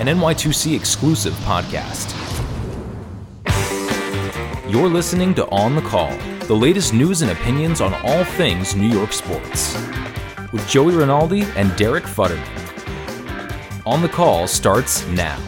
an NY2C exclusive podcast. You're listening to On the Call, the latest news and opinions on all things New York sports, with Joey Rinaldi and Derek Futterman. On the Call starts now.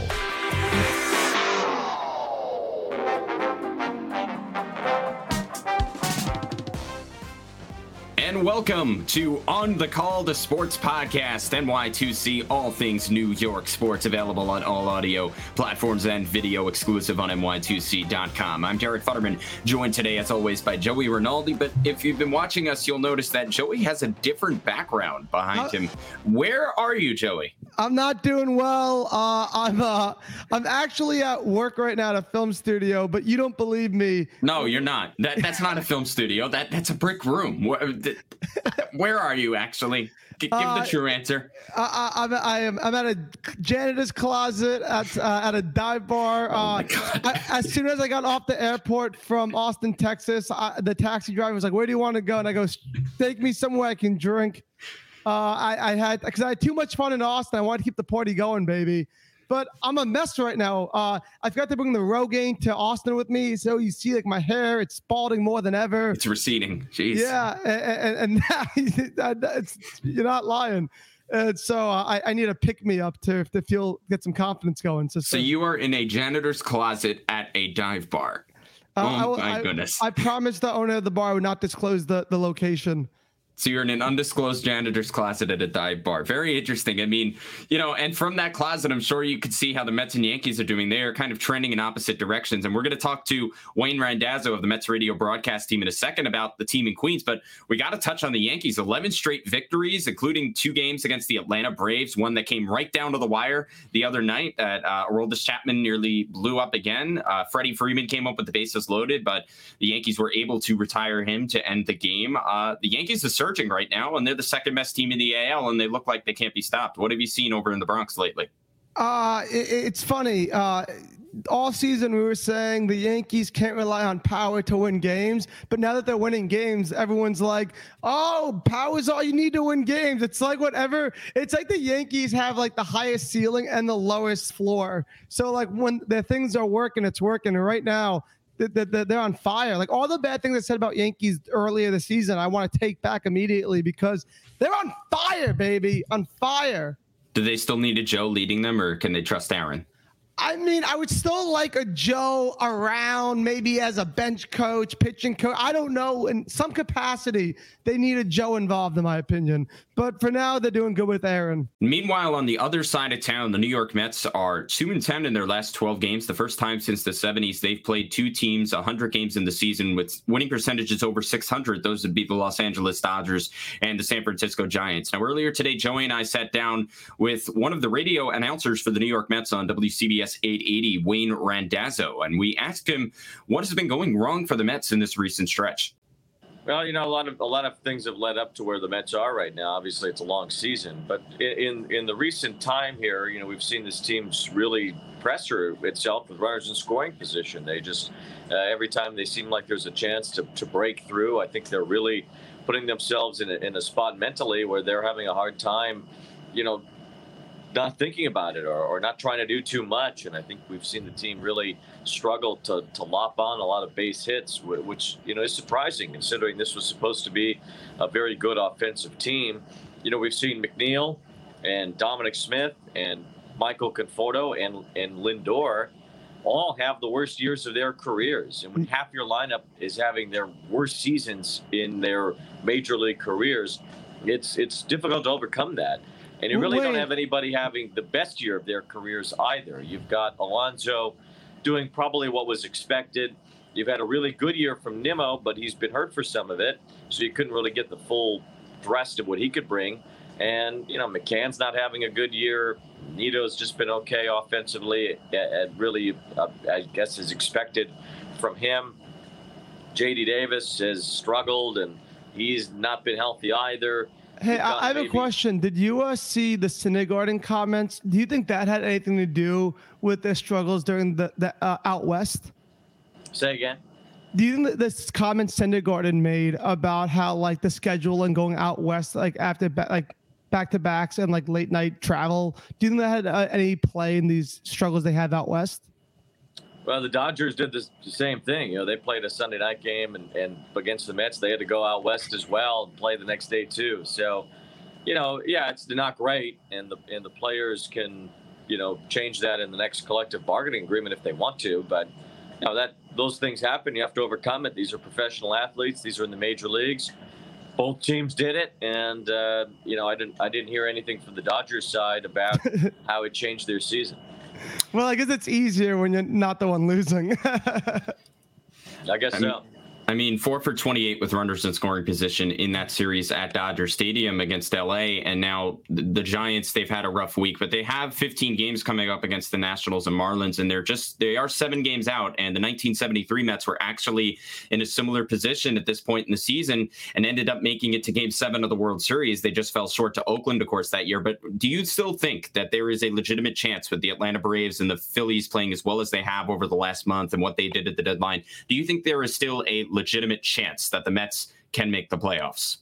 Welcome to On the Call, the sports podcast, NY2C, all things New York sports, available on all audio platforms and video exclusive on NY2C.com. I'm Derek Futterman, joined today, as always, by Joey Rinaldi. But if you've been watching us, you'll notice that Joey has a different background behind uh, him. Where are you, Joey? I'm not doing well. Uh, I'm uh, I'm actually at work right now at a film studio, but you don't believe me. No, you're not. That that's not a film studio. That that's a brick room. Where, where are you actually? Give uh, the true answer. I, I, I, am. I'm at a janitor's closet at uh, at a dive bar. Oh uh, I, as soon as I got off the airport from Austin, Texas, the taxi driver was like, "Where do you want to go?" And I go, "Take me somewhere I can drink." Uh, I, I had because I had too much fun in Austin. I wanted to keep the party going, baby. But I'm a mess right now. Uh, I forgot to bring the Rogaine to Austin with me, so you see like my hair, it's balding more than ever. It's receding. Jeez. Yeah, and, and, and it's, you're not lying. And so uh, I, I, need a pick me up to to feel get some confidence going. So, so you are in a janitor's closet at a dive bar. Uh, oh I, my goodness! I promised the owner of the bar would not disclose the the location. So you're in an undisclosed janitor's closet at a dive bar. Very interesting. I mean, you know, and from that closet, I'm sure you could see how the Mets and Yankees are doing. They are kind of trending in opposite directions. And we're going to talk to Wayne Randazzo of the Mets radio broadcast team in a second about the team in Queens. But we got to touch on the Yankees. 11 straight victories, including two games against the Atlanta Braves, one that came right down to the wire the other night that uh, Aroldis Chapman nearly blew up again. Uh, Freddie Freeman came up with the bases loaded, but the Yankees were able to retire him to end the game. Uh, the Yankees are surging right now, and they're the second best team in the AL, and they look like they can't be stopped. What have you seen over in the Bronx lately? Uh, it, it's funny. Uh, all season we were saying the Yankees can't rely on power to win games, but now that they're winning games, everyone's like, "Oh, power is all you need to win games." It's like whatever. It's like the Yankees have like the highest ceiling and the lowest floor. So like when the things are working, it's working. And right now, they're on fire. Like all the bad things I said about Yankees earlier this season, I want to take back immediately because they're on fire, baby, on fire. Do they still need a Joe leading them, or can they trust Aaron? I mean, I would still like a Joe around, maybe as a bench coach, pitching coach. I don't know. In some capacity, they need a Joe involved, in my opinion. But for now, they're doing good with Aaron. Meanwhile, on the other side of town, the New York Mets are 2 and 10 in their last 12 games. The first time since the 70s, they've played two teams 100 games in the season with winning percentages over 600. Those would be the Los Angeles Dodgers and the San Francisco Giants. Now, earlier today, Joey and I sat down with one of the radio announcers for the New York Mets on WCBS 880, Wayne Randazzo, and we asked him what has been going wrong for the Mets in this recent stretch. Well, you know, a lot of a lot of things have led up to where the Mets are right now. Obviously, it's a long season, but in in the recent time here, you know, we've seen this team really pressure itself with runners in scoring position. They just uh, every time they seem like there's a chance to to break through. I think they're really putting themselves in a, in a spot mentally where they're having a hard time, you know, not thinking about it or, or not trying to do too much. And I think we've seen the team really struggle to, to lop on a lot of base hits, which, you know, is surprising considering this was supposed to be a very good offensive team. You know, we've seen McNeil and Dominic Smith and Michael Conforto and, and Lindor all have the worst years of their careers. And when half your lineup is having their worst seasons in their major league careers, it's it's difficult to overcome that. And you really Wait. don't have anybody having the best year of their careers either. You've got Alonso doing probably what was expected. You've had a really good year from Nimmo, but he's been hurt for some of it, so you couldn't really get the full thrust of what he could bring. And you know, McCann's not having a good year. Nido's just been okay offensively, and really, uh, I guess, is expected from him. J.D. Davis has struggled, and he's not been healthy either. Hey, I, I have maybe. a question. Did you uh, see the Syndergaard comments? Do you think that had anything to do with their struggles during the, the uh, out west? Say again. Do you think that this comment Syndergaard made about how like the schedule and going out west, like after like back to backs and like late night travel. Do you think that had uh, any play in these struggles they have out west? Well, the Dodgers did the same thing. You know, they played a Sunday night game, and, and against the Mets, they had to go out west as well and play the next day too. So, you know, yeah, it's not great, and the and the players can, you know, change that in the next collective bargaining agreement if they want to. But, you know, that those things happen. You have to overcome it. These are professional athletes. These are in the major leagues. Both teams did it, and uh, you know, I didn't I didn't hear anything from the Dodgers side about how it changed their season. Well, I guess it's easier when you're not the one losing. I guess so. I mean, four for 28 with runners in scoring position in that series at Dodger Stadium against LA. And now the Giants, they've had a rough week, but they have 15 games coming up against the Nationals and Marlins. And they're just, they are seven games out. And the 1973 Mets were actually in a similar position at this point in the season and ended up making it to game seven of the World Series. They just fell short to Oakland, of course, that year. But do you still think that there is a legitimate chance with the Atlanta Braves and the Phillies playing as well as they have over the last month and what they did at the deadline? Do you think there is still a legitimate chance that the Mets can make the playoffs.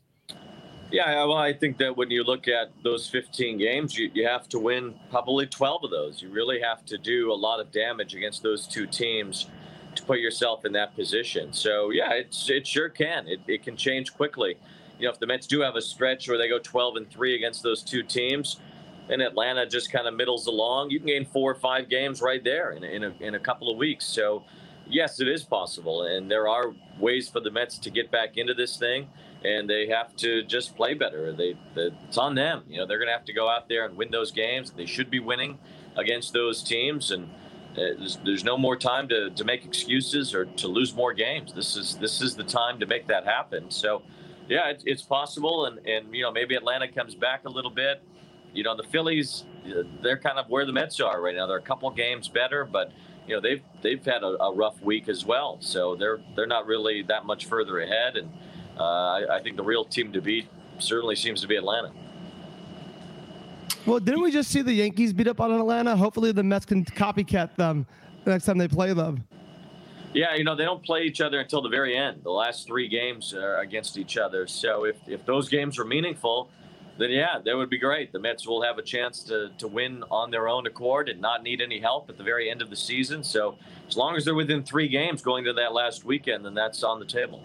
Yeah, well, I think that when you look at those 15 games, you, you have to win probably 12 of those. You really have to do a lot of damage against those two teams to put yourself in that position. So, yeah, it's, it sure can. It, it can change quickly. You know, if the Mets do have a stretch where they go 12 and 3 against those two teams, and Atlanta just kind of middles along, you can gain four or five games right there in, in, a, in a couple of weeks. So, yes, it is possible, and there are ways for the Mets to get back into this thing, and they have to just play better. They, they it's on them. You know, they're going to have to go out there and win those games. They should be winning against those teams, and uh, there's, there's no more time to, to make excuses or to lose more games. This is this is the time to make that happen. So, yeah, it, it's possible, and and you know maybe Atlanta comes back a little bit. You know, the Phillies, they're kind of where the Mets are right now. They're a couple games better, but you know they've they've had a, a, rough week as well. So they're they're not really that much further ahead, and uh, I, I, think the real team to beat certainly seems to be Atlanta. Well, didn't we just see the Yankees beat up on Atlanta? Hopefully, the Mets can copycat them the next time they play them. Yeah, you know they don't play each other until the very end. The last three games are against each other. So if if those games are meaningful, then yeah, that would be great. The Mets will have a chance to, to win on their own accord and not need any help at the very end of the season. So as long as they're within three games going to that last weekend, then that's on the table.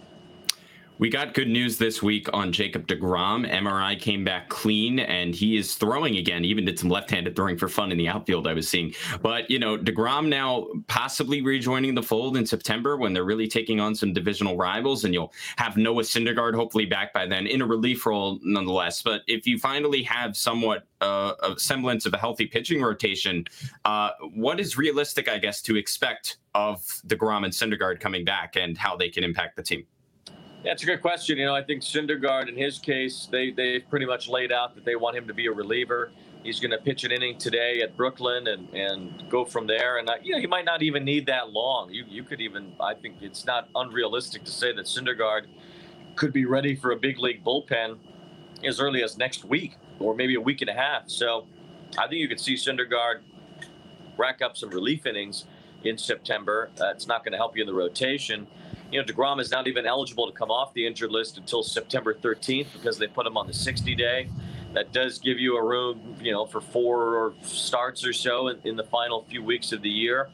We got good news this week on Jacob DeGrom. MRI came back clean and he is throwing again. even did some left handed throwing for fun in the outfield, I was seeing. But, you know, DeGrom now possibly rejoining the fold in September when they're really taking on some divisional rivals. And you'll have Noah Syndergaard hopefully back by then in a relief role nonetheless. But if you finally have somewhat uh, a semblance of a healthy pitching rotation, uh, what is realistic, I guess, to expect of DeGrom and Syndergaard coming back and how they can impact the team? It's a good question. You know, I think Syndergaard, in his case, they they pretty much laid out that they want him to be a reliever. He's going to pitch an inning today at Brooklyn and, and go from there. And uh, you know, he might not even need that long. You you could even I think it's not unrealistic to say that Syndergaard could be ready for a big league bullpen as early as next week or maybe a week and a half. So I think you could see Syndergaard rack up some relief innings in September. Uh, it's not going to help you in the rotation you know, DeGrom is not even eligible to come off the injured list until September 13th because they put him on the 60 day. That does give you a room, you know, for four starts or so in, in the final few weeks of the year.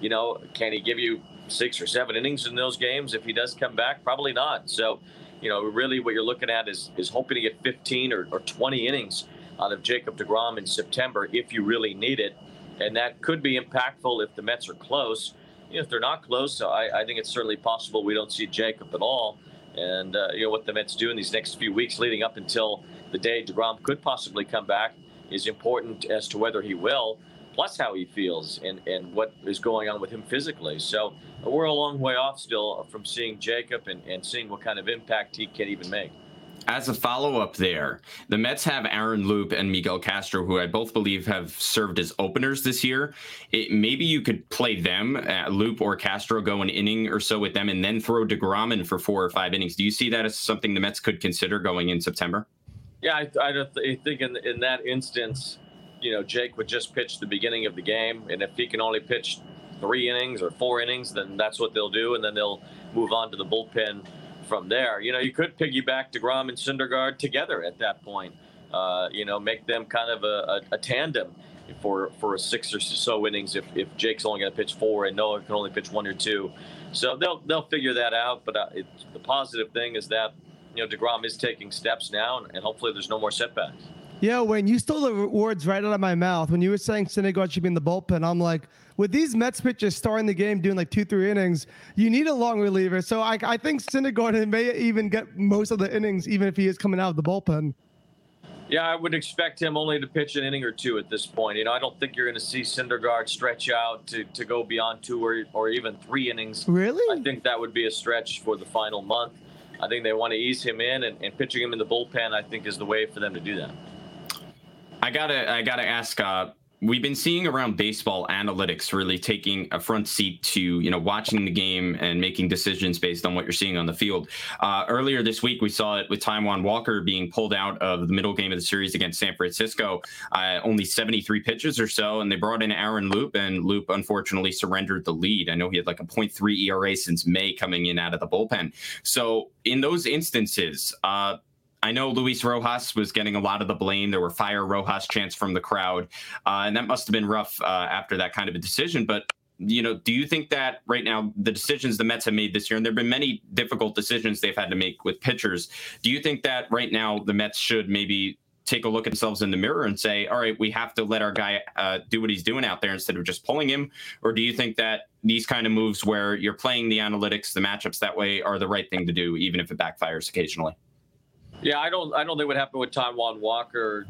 You know, can he give you six or seven innings in those games if he does come back? Probably not. So, you know, really what you're looking at is is hoping to get 15 or, or 20 innings out of Jacob DeGrom in September if you really need it. And that could be impactful if the Mets are close you know, if they're not close, I, I think it's certainly possible we don't see Jacob at all. And uh, you know what the Mets do in these next few weeks leading up until the day Degrom could possibly come back is important as to whether he will, plus how he feels and and what is going on with him physically. So we're a long way off still from seeing Jacob and, and seeing what kind of impact he can even make as a follow up there, the Mets have Aaron Loup and Miguel Castro, who I both believe have served as openers this year. It, maybe you could play them, uh, Loup or Castro, go an inning or so with them, and then throw DeGrom in for four or five innings. Do you see that as something the Mets could consider going in September? Yeah, I, I, I think in, in that instance, you know, Jake would just pitch the beginning of the game, and if he can only pitch three innings or four innings, then that's what they'll do, and then they'll move on to the bullpen from there. You know, you could piggyback DeGrom and Syndergaard together at that point. Uh, you know, make them kind of a, a, a, tandem for for a six or so innings if, if Jake's only going to pitch four and Noah can only pitch one or two. So they'll they'll figure that out. But uh, it, the positive thing is that you know Degrom is taking steps now, and, and hopefully there's no more setbacks. Yeah, Wayne, you stole the words right out of my mouth when you were saying Syndergaard should be in the bullpen. I'm like, with these Mets pitchers starting the game doing like two, three innings, you need a long reliever. So I, I think Syndergaard may even get most of the innings, even if he is coming out of the bullpen. Yeah, I would expect him only to pitch an inning or two at this point. You know, I don't think you're going to see Syndergaard stretch out to, to go beyond two or, or even three innings. Really? I think that would be a stretch for the final month. I think they want to ease him in, and, and pitching him in the bullpen, I think, is the way for them to do that. I gotta I gotta ask. Uh, we've been seeing around baseball analytics really taking a front seat to you know watching the game and making decisions based on what you're seeing on the field. Uh, earlier this week, we saw it with Taijuan Walker being pulled out of the middle game of the series against San Francisco. Uh, only 73 pitches or so, and they brought in Aaron Loup, and Loup unfortunately surrendered the lead. I know he had like a 0.3 ERA since May coming in out of the bullpen. So in those instances. Uh, I know Luis Rojas was getting a lot of the blame. There were fire Rojas chants from the crowd, uh, and that must have been rough uh, after that kind of a decision. But you know, do you think that right now the decisions the Mets have made this year, and there have been many difficult decisions they've had to make with pitchers, do you think that right now the Mets should maybe take a look at themselves in the mirror and say, all right, we have to let our guy uh, do what he's doing out there instead of just pulling him? Or do you think that these kind of moves where you're playing the analytics, the matchups that way are the right thing to do, even if it backfires occasionally? Yeah, I don't. I don't think what happened with Taijuan Walker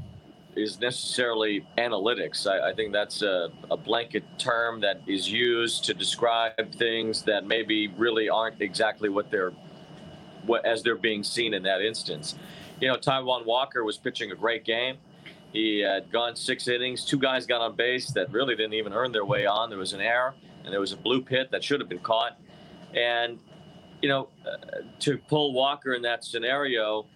is necessarily analytics. I, I think that's a, a, blanket term that is used to describe things that maybe really aren't exactly what they're what as they're being seen in that instance. You know, Taijuan Walker was pitching a great game. He had gone six innings. Two guys got on base that really didn't even earn their way on. There was an error, and there was a blue pit that should have been caught. And you know, uh, to pull Walker in that scenario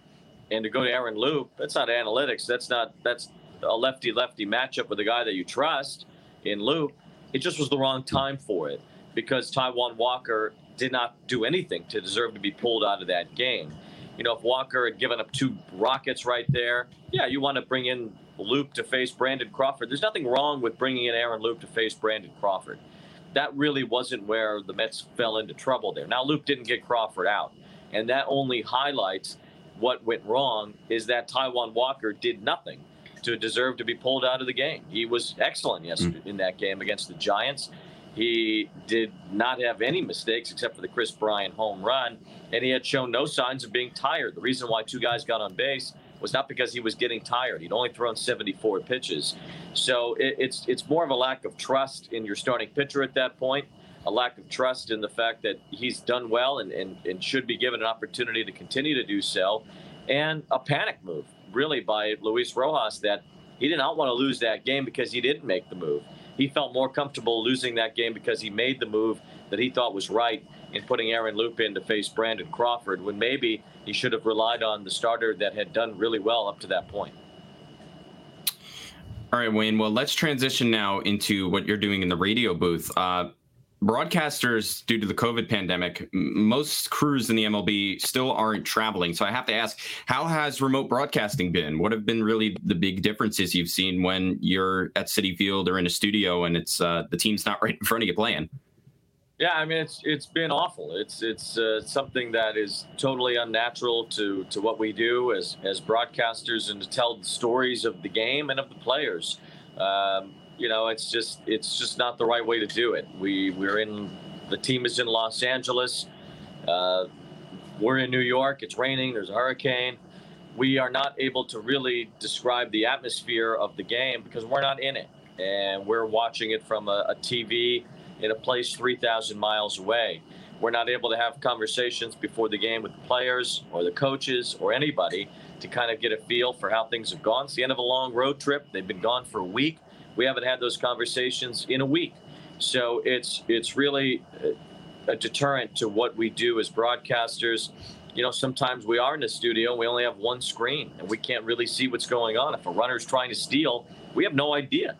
and to go to Aaron Loup, that's not analytics. That's not that's a lefty lefty matchup with a guy that you trust in Loup. It just was the wrong time for it because Taijuan Walker did not do anything to deserve to be pulled out of that game. You know, if Walker had given up two rockets right there, yeah, you want to bring in Loup to face Brandon Crawford. There's nothing wrong with bringing in Aaron Loup to face Brandon Crawford. That really wasn't where the Mets fell into trouble there. Now, Loup didn't get Crawford out, and that only highlights what went wrong is that Taijuan Walker did nothing to deserve to be pulled out of the game. He was excellent yesterday mm. in that game against the Giants. He did not have any mistakes except for the Kris Bryant home run, and he had shown no signs of being tired. The reason why two guys got on base was not because he was getting tired. He'd only thrown 74 pitches, so it, it's it's more of a lack of trust in your starting pitcher at that point a lack of trust in the fact that he's done well and, and, and should be given an opportunity to continue to do so, and a panic move, really, by Luis Rojas that he did not want to lose that game because he didn't make the move. He felt more comfortable losing that game because he made the move that he thought was right in putting Aaron Loup in to face Brandon Crawford when maybe he should have relied on the starter that had done really well up to that point. All right, Wayne. Well, let's transition now into what you're doing in the radio booth. Uh, broadcasters due to the covid pandemic most crews in the mlb still aren't traveling. So i have to ask how has remote broadcasting been? What have been really the big differences you've seen when you're at citi field or in a studio and it's uh, the team's not right in front of you playing? Yeah i mean it's it's been awful. It's it's uh, something that is totally unnatural to to what we do as as broadcasters and to tell the stories of the game and of the players. Um, you know, it's just it's just not the right way to do it. We we're in the team is in Los Angeles. Uh, we're in New York. It's raining. There's a hurricane. We are not able to really describe the atmosphere of the game because we're not in it, and we're watching it from a, a TV in a place 3,000 miles away. We're not able to have conversations before the game with the players or the coaches or anybody to kind of get a feel for how things have gone. It's the end of a long road trip. They've been gone for a week. We haven't had those conversations in a week. So it's it's really a deterrent to what we do as broadcasters. You know, sometimes we are in the studio and we only have one screen and we can't really see what's going on. If a runner's trying to steal, we have no idea.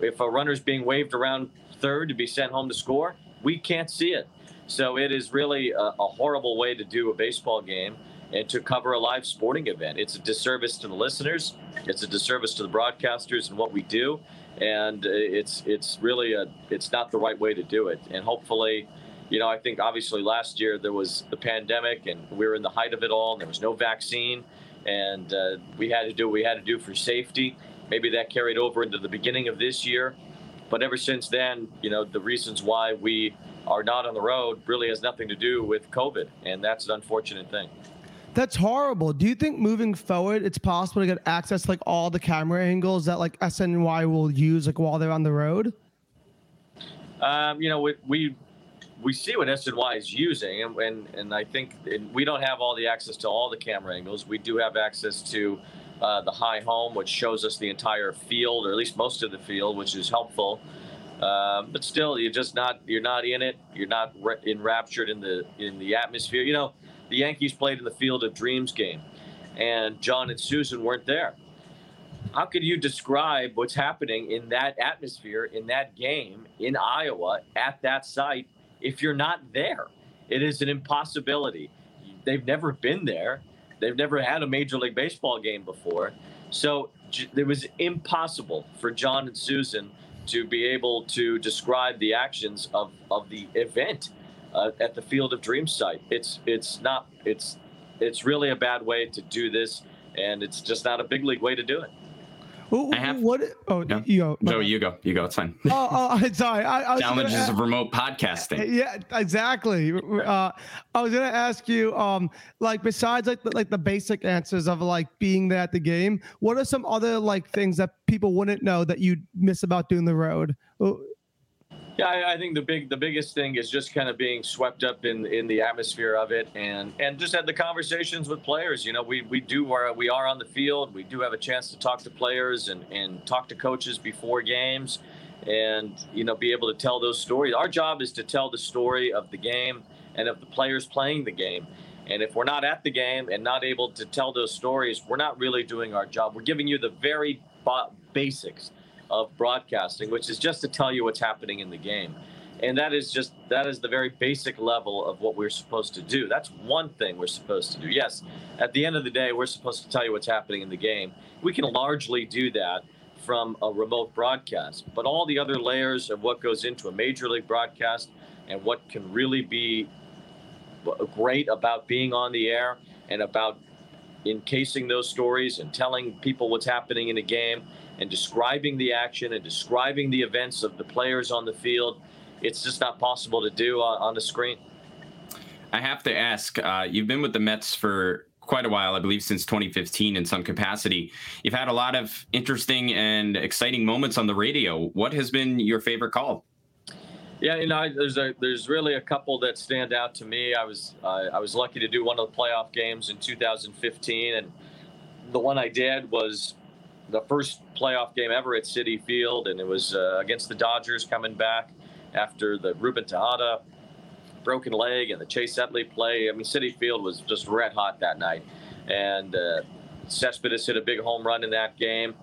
If a runner's being waved around third to be sent home to score, we can't see it. So it is really a, a horrible way to do a baseball game. and to cover a live sporting event. It's a disservice to the listeners. It's a disservice to the broadcasters and what we do, and it's it's really a it's not the right way to do it. And hopefully, you know, I think obviously last year there was the pandemic and we were in the height of it all, and there was no vaccine, and uh, we had to do what we had to do for safety. Maybe that carried over into the beginning of this year, but ever since then, you know, the reasons why we are not on the road really has nothing to do with COVID, and that's an unfortunate thing. That's horrible. Do you think moving forward, it's possible to get access to like all the camera angles that like SNY will use like while they're on the road? Um, you know, we, we we see what SNY is using, and and, and I think we don't have all the access to all the camera angles. We do have access to uh, the high home, which shows us the entire field, or at least most of the field, which is helpful. Um, but still, you're just not you're not in it. You're not re- enraptured in the in the atmosphere. You know, the Yankees played in the Field of Dreams game, and John and Suzyn weren't there. How could you describe what's happening in that atmosphere in that game in Iowa at that site if you're not there? It is an impossibility. They've never been there. They've never had a Major League Baseball game before. So it was impossible for John and Suzyn to be able to describe the actions of, of the event uh, at the Field of Dreams site. It's it's not it's it's really a bad way to do this, and it's just not a big league way to do it. I have, what? Oh, yeah. you go. No, you go. You go. It's fine. Oh, oh sorry. I, I Challenges gonna, of remote podcasting. Yeah, exactly. Uh, I was gonna ask you, um, like besides like the, like the basic answers of like being there at the game, what are some other like things that people wouldn't know that you miss about doing the road? Yeah, I, I, think the big the biggest thing is just kind of being swept up in in the atmosphere of it, and and just had the conversations with players. You know, we we do our we are on the field. We do have a chance to talk to players and and talk to coaches before games, and you know, be able to tell those stories. Our job is to tell the story of the game and of the players playing the game. And if we're not at the game and not able to tell those stories, we're not really doing our job. We're giving you the very basics of broadcasting, which is just to tell you what's happening in the game. And that is just that is the very basic level of what we're supposed to do. That's one thing we're supposed to do. Yes, at the end of the day, we're supposed to tell you what's happening in the game. We can largely do that from a remote broadcast, but all the other layers of what goes into a major league broadcast and what can really be great about being on the air and about encasing those stories and telling people what's happening in a game and describing the action and describing the events of the players on the field, it's just not possible to do on, on the screen. I have to ask, uh, you've been with the Mets for quite a while, I believe since 2015 in some capacity. You've had a lot of interesting and exciting moments on the radio. What has been your favorite call? Yeah, you know, there's a there's really a couple that stand out to me. I was uh, I was lucky to do one of the playoff games in 2015, and the one I did was the first playoff game ever at Citi Field, and it was uh, against the Dodgers coming back after the Ruben Tejada broken leg and the Chase Utley play. I mean, Citi Field was just red hot that night, and uh, Cespedes hit a big home run in that game,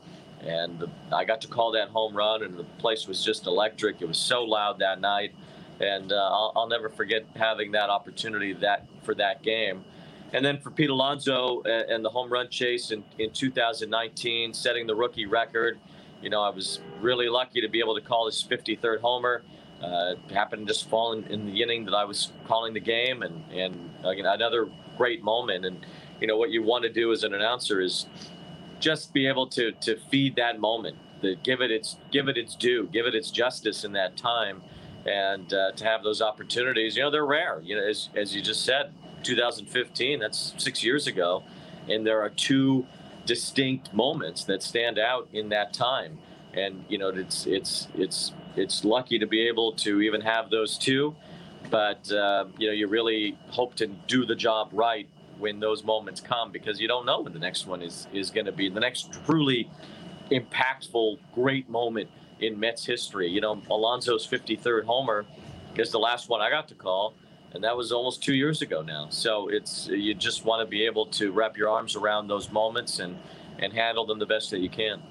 and the, I got to call that home run, and the place was just electric. It was so loud that night, and uh, I'll, I'll never forget having that opportunity that for that game. And then for Pete Alonso and the home run chase in, in 2019, setting the rookie record, you know, I was really lucky to be able to call his 53rd homer. Uh, happened to just fall in, in, the inning that I was calling the game, and and again another great moment. And you know what you want to do as an announcer is just be able to to feed that moment, to give it its give it its due, give it its justice in that time, and uh, to have those opportunities. You know they're rare. You know as as you just said, 2015. That's six years ago, and there are two distinct moments that stand out in that time. And you know, it's it's it's it's lucky to be able to even have those two, but uh, you know, you really hope to do the job right when those moments come because you don't know when the next one is is going to be the next truly impactful, great moment in Mets history. You know, Alonso's 53rd homer is the last one I got to call and that was almost two years ago now. So it's you just want to be able to wrap your arms around those moments and and handle them the best that you can.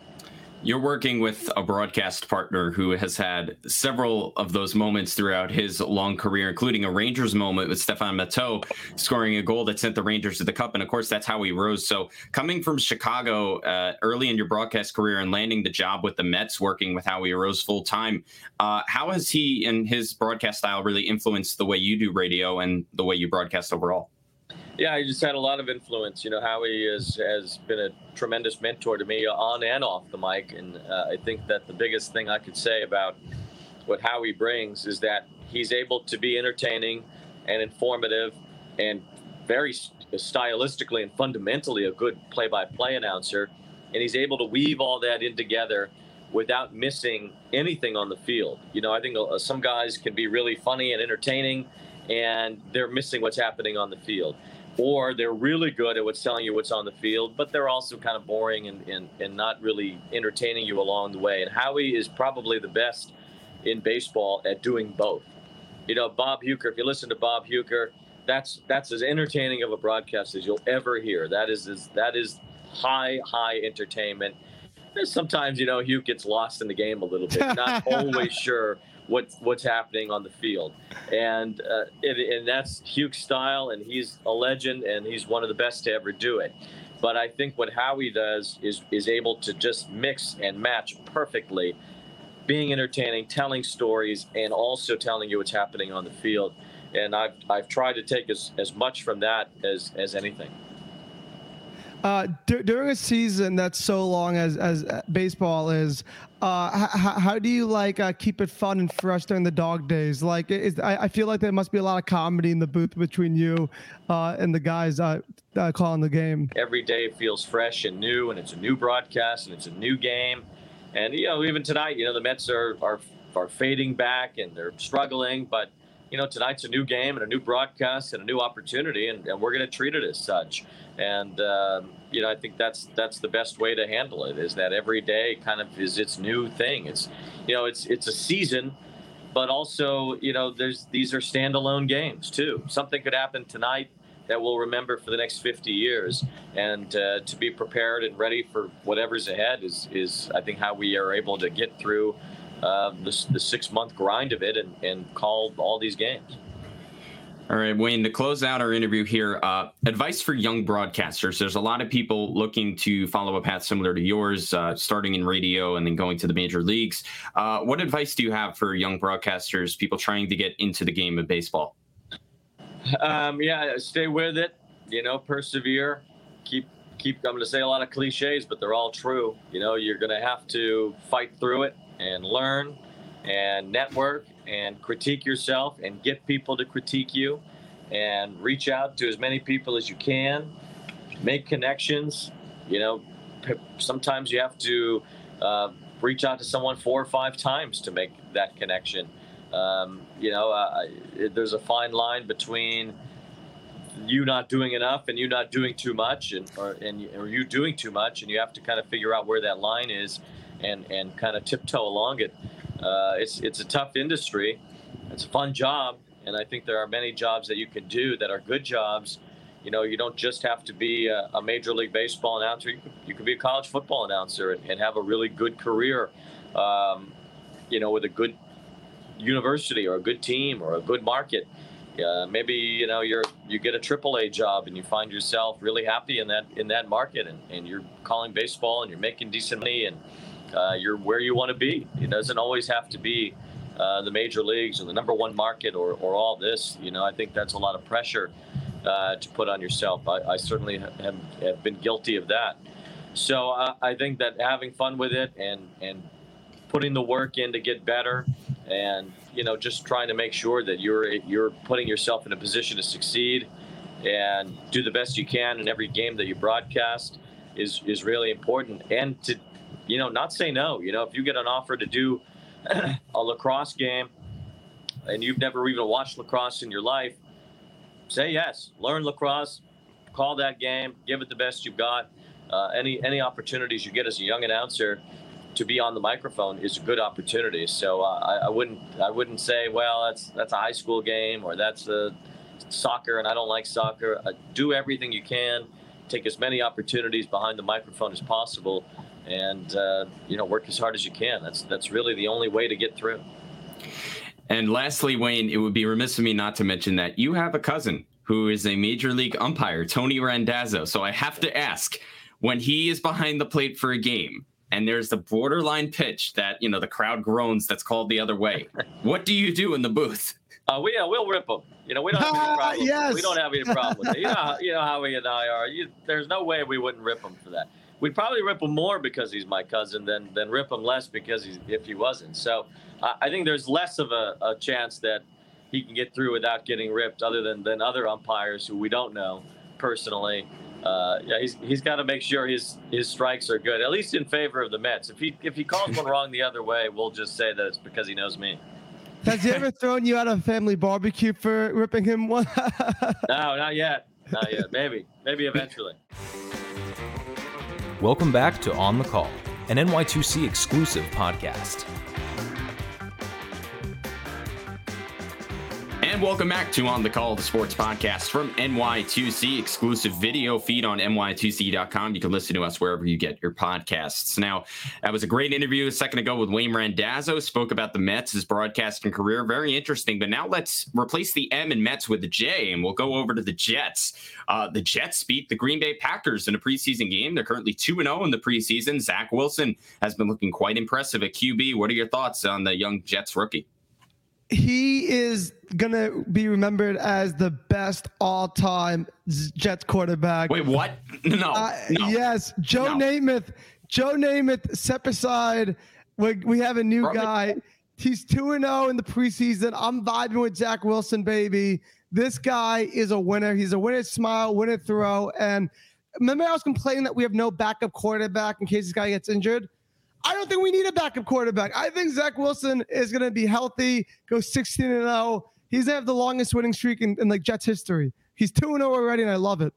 You're working with a broadcast partner who has had several of those moments throughout his long career, including a Rangers moment with Stefan Matteau scoring a goal that sent the Rangers to the Cup. And of course, that's Howie Rose. So, coming from Chicago uh, early in your broadcast career and landing the job with the Mets, working with Howie Rose full time, uh, how has he and his broadcast style really influenced the way you do radio and the way you broadcast overall? Yeah, he just had a lot of influence. You know, Howie has has been a tremendous mentor to me on and off the mic, and uh, I think that the biggest thing I could say about what Howie brings is that he's able to be entertaining and informative and very stylistically and fundamentally a good play-by-play announcer, and he's able to weave all that in together without missing anything on the field. You know, I think uh, some guys can be really funny and entertaining, and they're missing what's happening on the field or they're really good at what's telling you what's on the field, but they're also kind of boring and, and, and not really entertaining you along the way. And Howie is probably the best in baseball at doing both. You know, Bob Uecker, if you listen to Bob Uecker, that's that's as entertaining of a broadcast as you'll ever hear. That is, is that is high, high entertainment. And sometimes, you know, Hugh gets lost in the game a little bit, not always sure what's what's happening on the field, and uh, and that's Hugh's style, and he's a legend, and he's one of the best to ever do it. But I think what Howie does is is able to just mix and match perfectly, being entertaining, telling stories, and also telling you what's happening on the field. And I've I've tried to take as, as much from that as as anything. Uh, d- during a season that's so long as as uh, baseball is, uh, h- how do you like uh, keep it fun and fresh during the dog days? Like, is, I, I, feel like there must be a lot of comedy in the booth between you uh, and the guys uh, calling the game. Every day feels fresh and new, and it's a new broadcast and it's a new game. And you know, even tonight, you know, the Mets are are are fading back and they're struggling, but you know, tonight's a new game and a new broadcast and a new opportunity, and, and we're going to treat it as such. And um, you know, I think that's that's the best way to handle it. Is that every day kind of is its new thing. It's you know, it's it's a season, but also you know, there's these are standalone games too. Something could happen tonight that we'll remember for the next 50 years. And uh, to be prepared and ready for whatever's ahead is, is I think, how we are able to get through uh, the, the six month grind of it and, and call all these games. All right, Wayne, to close out our interview here, uh, advice for young broadcasters. There's a lot of people looking to follow a path similar to yours, uh, starting in radio and then going to the major leagues. Uh, what advice do you have for young broadcasters, people trying to get into the game of baseball? Um, yeah, stay with it, you know, persevere, keep keep I'm going to say a lot of cliches, but they're all true. You know, you're going to have to fight through it and learn and network and critique yourself and get people to critique you and reach out to as many people as you can make connections you know sometimes you have to uh, reach out to someone four or five times to make that connection. Um, you know uh, there's a fine line between you not doing enough and you not doing too much and or, and or you doing too much and you have to kind of figure out where that line is and and kind of tiptoe along it uh, it's it's a tough industry. It's a fun job, and I think there are many jobs that you can do that are good jobs. You know, you don't just have to be a, a major league baseball announcer. You could, you could, be a college football announcer and, and have a really good career. Um, you know, with a good university or a good team or a good market. Uh, maybe you know you're you get a AAA job and you find yourself really happy in that in that market and, and you're calling baseball and you're making decent money and uh, you're where you want to be. It doesn't always have to be uh, the major leagues or the number one market or, or all this. You know, I think that's a lot of pressure uh, to put on yourself. I, I certainly have, have, been guilty of that. So uh, I think that having fun with it and and putting the work in to get better and you know just trying to make sure that you're you're putting yourself in a position to succeed and do the best you can in every game that you broadcast is is really important and to you know, not say no. You know, if you get an offer to do a lacrosse game and you've never even watched lacrosse in your life, say yes. Learn lacrosse, call that game, give it the best you've got. Uh, any any opportunities you get as a young announcer to be on the microphone is a good opportunity. So uh, I, I, wouldn't I wouldn't say, well, that's that's a high school game or that's a soccer and I don't like soccer. Uh, do everything you can. Take as many opportunities behind the microphone as possible and uh, you know work as hard as you can. That's that's really the only way to get through. And lastly, Wayne, it would be remiss of me not to mention that you have a cousin who is a major league umpire, Tony Randazzo. So I have to ask, when he is behind the plate for a game and there's the borderline pitch that you know the crowd groans that's called the other way, what do you do in the booth? Uh, we uh, we'll rip them. You know, we don't have any problem. yes. We don't have any problem with it. You know, how, you know how we and I are. You, there's no way we wouldn't rip them for that. We'd probably rip him more because he's my cousin than than rip him less because he's if he wasn't. So uh, I think there's less of a, a chance that he can get through without getting ripped, other than than other umpires who we don't know personally. Uh, yeah, he's he's got to make sure his his strikes are good, at least in favor of the Mets. If he if he calls one wrong the other way, we'll just say that it's because he knows me. Has he ever thrown you out of a family barbecue for ripping him one? No, not yet. Not yet. Maybe. Maybe eventually. Welcome back to On the Call, an NY2C exclusive podcast. And welcome back to On the Call, the sports podcast from NY2C, exclusive video feed on NY2C.com. You can listen to us wherever you get your podcasts. Now, that was a great interview a second ago with Wayne Randazzo, spoke about the Mets, his broadcasting career. Very interesting. But now let's replace the M in Mets with the J, and we'll go over to the Jets. Uh, the Jets beat the Green Bay Packers in a preseason game. They're currently 2 0 in the preseason. Zach Wilson has been looking quite impressive at QB. What are your thoughts on the young Jets rookie? He is gonna be remembered as the best all-time Jets quarterback. Wait, what? No. Uh, no. Yes, Joe No. Namath. Joe Namath. Step aside. We, we have a new guy. He's two and zero in the preseason. I'm vibing with Zach Wilson, baby. This guy is a winner. He's a winner smile, winner throw. And remember, I was complaining that we have no backup quarterback in case this guy gets injured. I don't think we need a backup quarterback. I think Zach Wilson is going to be healthy, go 16 and 0. He's going to have the longest winning streak in, in like Jets history. He's 2 and 0 already, and I love it.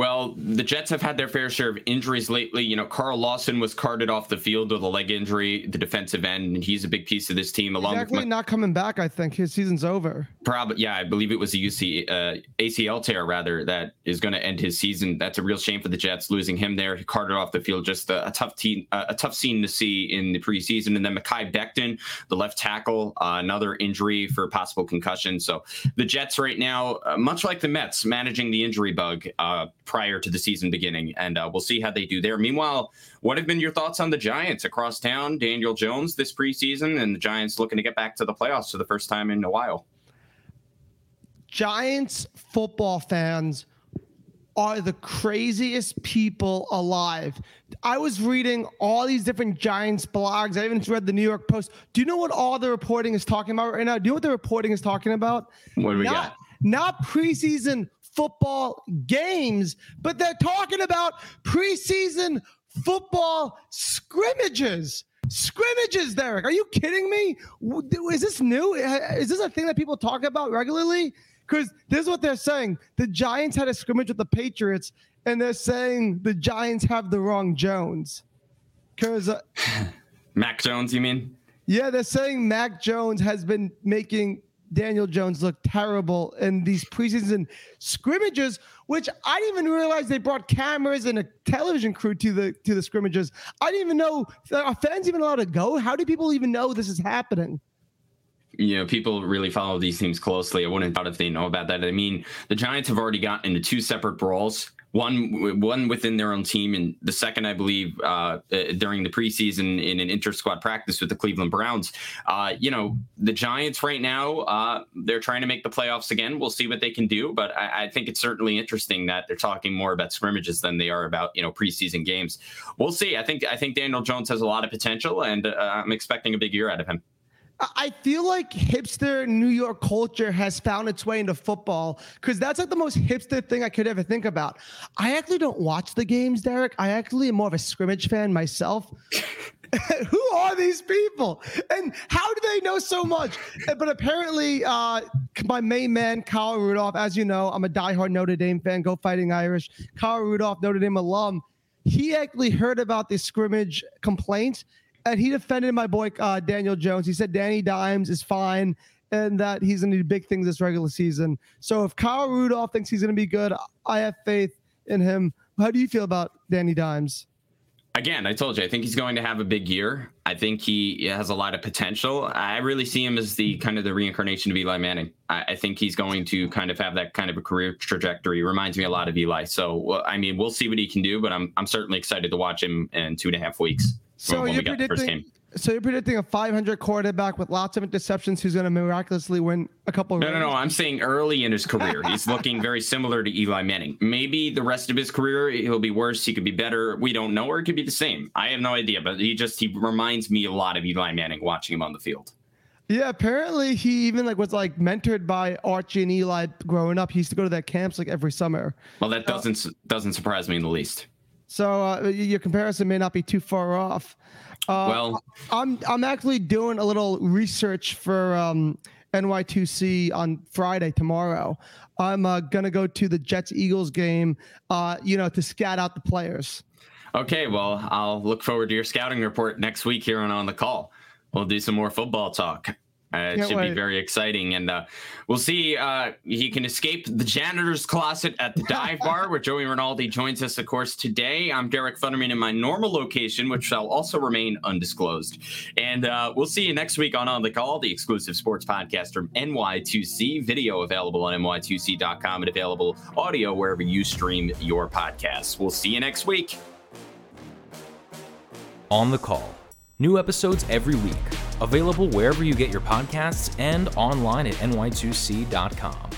Well, the Jets have had their fair share of injuries lately. You know, Carl Lawson was carted off the field with a leg injury, the defensive end, and he's a big piece of this team, along He's with actually not coming back. I think his season's over. Probably, yeah, I believe it was a UC uh, ACL tear rather that is going to end his season. That's a real shame for the Jets losing him there. He carted off the field, just a, a tough team, uh, a tough scene to see in the preseason. And then Mekhi Becton, the left tackle, uh, another injury for possible concussion. So the Jets right now, uh, much like the Mets, managing the injury bug uh, prior to the season beginning, and uh, we'll see how they do there. Meanwhile, what have been your thoughts on the Giants across town? Daniel Jones this preseason, and the Giants looking to get back to the playoffs for the first time in a while. Giants football fans are the craziest people alive. I was reading all these different Giants blogs. I even read the New York Post. Do you know what all the reporting is talking about right now? Do you know what the reporting is talking about? What do we not, got? Not preseason football games, but they're talking about preseason football scrimmages. Scrimmages, Derek. Are you kidding me? Is this new? Is this a thing that people talk about regularly? Because this is what they're saying. The Giants had a scrimmage with the Patriots, and they're saying the Giants have the wrong Jones. Because, uh, Mac Jones, you mean? yeah, they're saying Mac Jones has been making Daniel Jones looked terrible in these preseason scrimmages, which I didn't even realize they brought cameras and a television crew to the to the scrimmages. I didn't even know are fans even allowed to go? How do people even know this is happening? you know, people really follow these teams closely. I wouldn't doubt if they know about that. I mean, the Giants have already gotten into two separate brawls. One, one within their own team, and the second, I believe, uh, uh, during the preseason in an inter-squad practice with the Cleveland Browns. Uh, you know, the Giants right now, uh, they're trying to make the playoffs again. We'll see what they can do, but I, I think it's certainly interesting that they're talking more about scrimmages than they are about you know preseason games. We'll see. I think I think Daniel Jones has a lot of potential, and uh, I'm expecting a big year out of him. I- feel like hipster New York culture has found its way into football because that's like the most hipster thing I could ever think about. I actually don't watch the games, Derek. I actually am more of a scrimmage fan myself. Who are these people? And how do they know so much? Uh, But apparently, uh, my main man, Kyle Rudolph, as you know, I'm a diehard Notre Dame fan, go fighting Irish. Kyle Rudolph, Notre Dame alum, he actually heard about this scrimmage complaint and he defended my boy uh, Daniel Jones. He said Danny Dimes is fine and that he's going to do big things this regular season. So if Kyle Rudolph thinks he's going to be good, I have faith in him. How do you feel about Danny Dimes? again, I told you, I think he's going to have a big year. I think he has a lot of potential. I really see him as the kind of the reincarnation of Eli Manning. I, I think he's going to kind of have that kind of a career trajectory. Reminds me a lot of Eli. So, I mean, we'll see what he can do, but I'm I'm certainly excited to watch him in two and a half weeks. So you're predicting so you're predicting a 500 quarterback with lots of interceptions who's going to miraculously win a couple. No, no, no. I'm saying early in his career, he's looking very similar to Eli Manning. Maybe the rest of his career he'll be worse. He could be better. We don't know, or it could be the same. I have no idea. But he just he reminds me a lot of Eli Manning watching him on the field. Yeah, apparently he even like was like mentored by Archie and Eli growing up. He used to go to their camps like every summer. Well, that doesn't uh, doesn't surprise me in the least. So uh, your comparison may not be too far off. Uh, well, I'm I'm actually doing a little research for um, NY2C on Friday tomorrow. I'm uh, gonna go to the Jets Eagles game, uh, you know, to scout out the players. Okay, well, I'll look forward to your scouting report next week here on on the call. We'll do some more football talk. Uh, it should wait. be very exciting. And uh, we'll see. Uh, he can escape the janitor's closet at the dive bar, where Joey Rinaldi joins us, of course, today. I'm Derek Futterman in my normal location, which shall also remain undisclosed. And uh, we'll see you next week on On the Call, the exclusive sports podcast from NY2C. Video available on NY2C.com and available audio wherever you stream your podcasts. We'll see you next week. On the Call. New episodes every week. Available wherever you get your podcasts and online at ny2c.com.